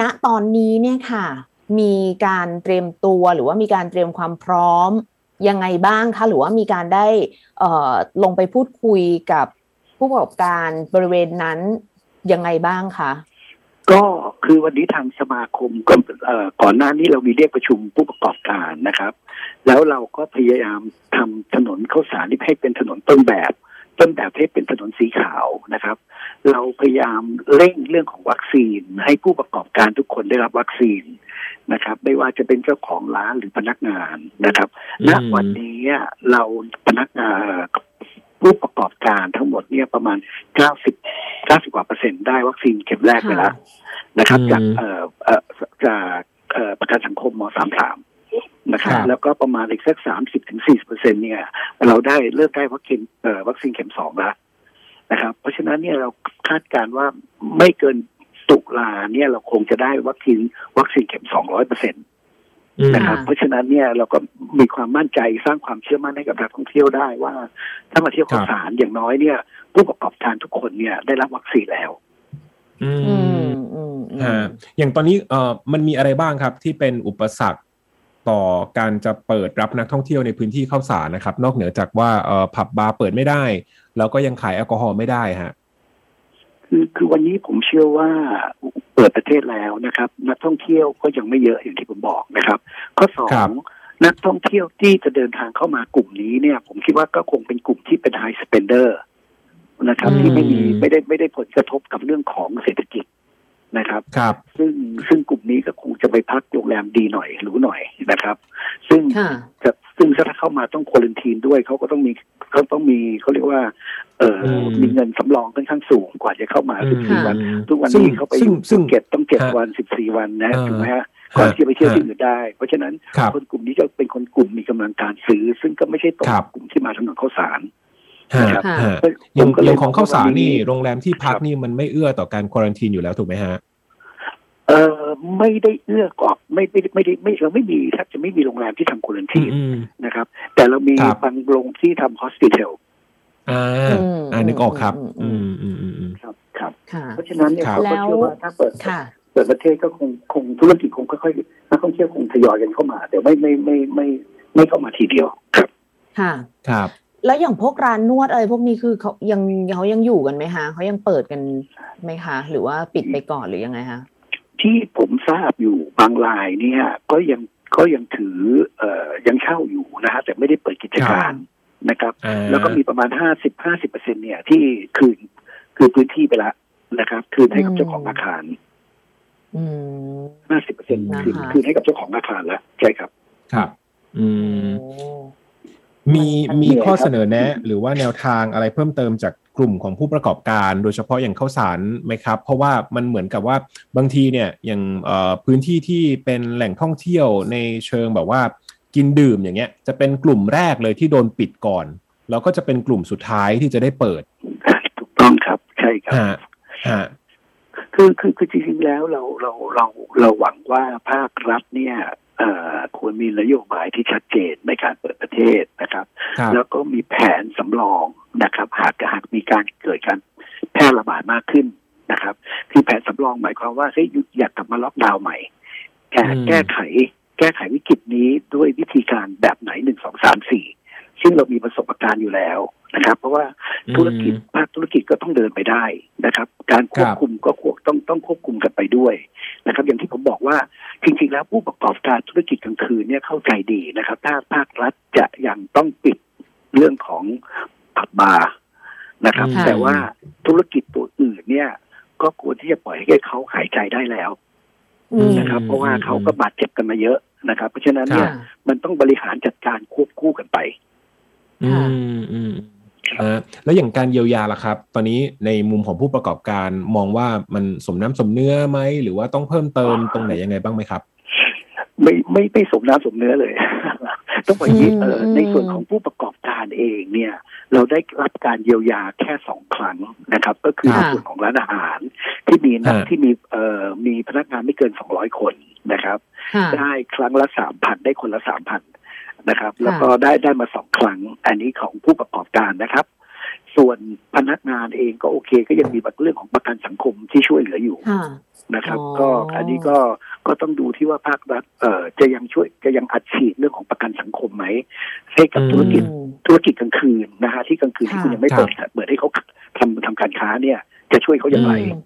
ณตอนนี้เนี่ยค่ะ มีการเตรียมตัวหรือว่ามีการเตรียมความพร้อมยังไงบ้างคะหรือว่ามีการได้ลงไปพูดคุยกับผู้ประกอบการบริเวณนั้นยังไงบ้างคะก็คือวันนี้ทางสมาคมก็ก่อนหน้านี้เรามีเรียกประชุมผู้ประกอบการนะครับ แล้วเราก็พยายามทำถนนเข้าสารที่ให้เป็นถนนต้นแบบ ต้นแบบให้เป็นถนนสีขาวนะครับ เราพยายามเร่งเรื่องของวัคซีน ให้ผู้ประกอบการทุกคนได้รับวัคซีนนะครับ ไม่ว่าจะเป็นเจ้าของร้านหรือพนักงานนะครับณวันนี้เราพนักงานผู้ประกอบการทั้งหมดเนี่ยประมาณเก้าสิบเก้าสิบกว่าเปอร์เซ็นต์ได้วัคซีนเข็มแรกไปแล้วนะครับ จากเอ่อเอ่อจากเอ่อประกันสังคมมสามสามนะครับแล้วก็ประมาณอีกสักสามสิบถึงสี่สิบเปอร์เซ็นเนี่ยเราได้เลือกได้วัคซีนเอ่อวัคซีนเข็มสองแล้ว นะครับ เพราะฉะนั้นเนี่ยเราคาดการว่าไม่เกินตุลาเนี่ยเราคงจะได้วัคซีนวัคซีนเข็มสองร้อยเปอร์เซ็นต์นะครับเพราะฉะนั้นเนี่ยเราก็มีความมั่นใจสร้างความเชื่อมั่นให้กับนักท่องเที่ยวได้ว่าถ้ามาเที่ยวข้าวสารอย่างน้อยเนี่ย ผู้ประกอบการทุกคนเนี่ยได้รับวัคซีนแล้ว อืมฮะอย่างตอนนี้เอ่อมันมีอะไรบ้างครับที่เป็นอุปสรรค ต่อการจะเปิดรับนักท่องเที่ยวในพื้นที่ข้าวสารนะครับ นอกเหนือจากว่าเอ่อผับบาร์เปิดไม่ได้ แล้วก็ยังขายแอลกอฮอล์ไม่ได้ฮะคือคือวันนี้ผมเชื่อว่าเปิดประเทศแล้วนะครับ นักท่องเที่ยวก็ยังไม่เยอะอย่างที่ผมบอกนะครับ ข้อสองนักท่องเที่ยวที่จะเดินทางเข้ามากลุ่มนี้เนี่ย ผมคิดว่าก็คงเป็นกลุ่มที่เป็น high spender นะครับ ที่ไม่มีไม่ได้ไม่ได้ผลกระทบกับเรื่องของเศรษฐกิจนะครับครับ ซึ่งซึ่งกลุ่มนี้ก็คงจะไปพักโรงแรมดีหน่อยหรูหน่อย นะครับ ซึ่งจะซึ่งถ้าเข้ามาต้องควอลันทีนด้วยเขาก็ต้องมีเขาต้องมีเขาเรียกว่า เออมีเงินสำรองค่อนข้างสูงกว่าจะเข้ามาสิบสี่วัน ทุกวันนี้เขาไปอยู่ซึ่งเก็บต้องเจ็ดวันสิบสี่วันนะถูกไหมฮะก่อนที่จะไปเที่ยวที่อื่นได้ เพราะฉะนั้นคนกลุ่มนี้จะเป็นคนกลุ่มมีกำลังการซื้อ ซึ่งก็ไม่ใช่ตรงกลุ่มที่มาถนนข้าวสารนะครับอย่างของข้าวสารนี่โรงแรมที่พักนี่มันไม่เอื้อต่อการควอลันทีนอยู่แล้วถูกไหมฮะ เออไม่ได้เอื้อกอบไม่ไม่ไม่ได้ไม่เราไม่มีแทบจะไม่มีโรงแรมที่ทำคุณทีนะครับ แต่เรามีบางโรงที่ทำฮอสพิทอลอ่าอ่านึกออกครับ อืมอืมอืมครับครับเพราะฉะนั้นเนี่ยเขาก็เชื่อว่าถ้าเปิดเปิดประเทศก็คงคงธุรกิจคงค่อยๆนักท่องเที่ยวคงทยอยกันเข้ามาแต่ไม่ไม่ไม่ไม่ไม่เข้ามาทีเดียวครับ ค่ะ ครับ แล้วอย่างพวกร้านนวดอะไรพวกนี้คือเขายังเขายังอยู่กันไหมคะเขายังเปิดกันไหมคะ หรือว่าปิดไปก่อนหรือยังไงคะ ที่ผมทราบอยู่บางรายเนี่ยก็ยังก็ยังถือเอ่อยังเช่าอยู่นะฮะแต่ไม่ได้เปิดกิจการนะครับ แล้วก็มีประมาณห้าสิบห้าสิบเปอร์เซ็นเนี่ยที่คืนคือพื้นที่ไปแล้วนะครับ คืนให้กับเจ้าของอาคารห้าสิบเปอร์เซ็นคืนคืนให้กับเจ้าของอาคารแล้วใช่ครับ ครับ อืมมีมีข้อเสนอแนะ หรือว่าแนวทางอะไรเพิ่มเติมจาก กลุ่มของผู้ประกอบการโดยเฉพาะอย่างข้าวสารไหมครับ เพราะว่ามันเหมือนกับว่าบางทีเนี่ยอย่างพื้นที่ที่เป็นแหล่งท่องเที่ยวในเชิงแบบว่ากินดื่มอย่างเงี้ยจะเป็นกลุ่มแรกเลยที่โดนปิดก่อน แล้วก็จะเป็นกลุ่มสุดท้ายที่จะได้เปิด ถูกต้องครับใช่ครับฮะคือคือคือจริงๆแล้วเราเราเราเราหวังว่าภาครัฐเนี่ย ควรมีนโยบายที่ชัดเจนในการเปิดประเทศนะครับ แล้วก็มีแผนสำรองนะครับ หากหากมีการเกิดการแพร่ระบาดมากขึ้นนะครับ คือแผนสำรองหมายความว่าเฮ้ยอยากกลับมาล็อกดาวน์ใหม่แก้แก้ไข แก้ไขวิกฤตนี้ด้วยวิธีการแบบไหนหนึ่งสองสามสี่ซึ่งเรามีประสบการณ์อยู่แล้ว นะครับ เพราะว่าธุรกิจภาคธุรกิจก็ต้องเดินไปได้นะครับ การควบคุมก็ควบต้องต้องควบคุมกันไปด้วยนะครับ อย่างที่ผมบอกว่าจริงๆแล้วผู้ประกอบการธุรกิจกลางคืนเนี่ยเข้าใจดีนะครับ ถ้าภาครัฐจะยังต้องปิดเรื่องของผับบาร์นะครับ แต่ว่าธุรกิจตัวอื่นเนี่ย ก็ควรที่จะปล่อยให้เขาหายใจได้แล้วนะครับ เพราะว่าเขาก็บาดเจ็บกันมาเยอะนะครับ เพราะฉะนั้นเนี่ยมันต้องบริหารจัดการควบคู่กันไป อืม อืมแล้วอย่างการเยียวยาล่ะครับ ตอนนี้ในมุมของผู้ประกอบการมองว่ามันสมน้ำสมเนื้อไหม หรือว่าต้องเพิ่มเติมตรงไหนยังไงบ้างไหมครับ ไม่ไม่ไม่สมน้ำสมเนื้อเลย ต้องบอกยี่เออในส่วนของผู้ประกอบการเองเนี่ย เราได้รับการเยียวยาแค่สองครั้งนะครับ ก็คือในส่วนของร้านอาหาร ที่มีนักที่มีเอ่อมีพนักงานไม่เกินสองร้อยคนนะครับ ได้ครั้งละสามพันได้คนละสามพัน นะครับ แล้วก็ได้ได้มาสองครั้ง อันนี้ของผู้ประกอบการนะครับ ส่วนพนักงานเองก็โอเค ก็ยังมีเรื่องของประกันสังคมที่ช่วยเหลืออยู่ค่ะนะครับอ๋อก็อันนี้ก็ก็ต้องดูที่ว่าภาครัฐเอ่อจะยังช่วยจะยังอัดฉีดเรื่องของประกันสังคมไหมให้กับอืมธุรกิจอืมธุรกิจกลางคืนนะฮะที่กลางคืนที่ค่ะคุณยังไม่เปิดเปิดให้เขาทำทำการค้าเนี่ย จะช่วยเขาอย่างไรอืม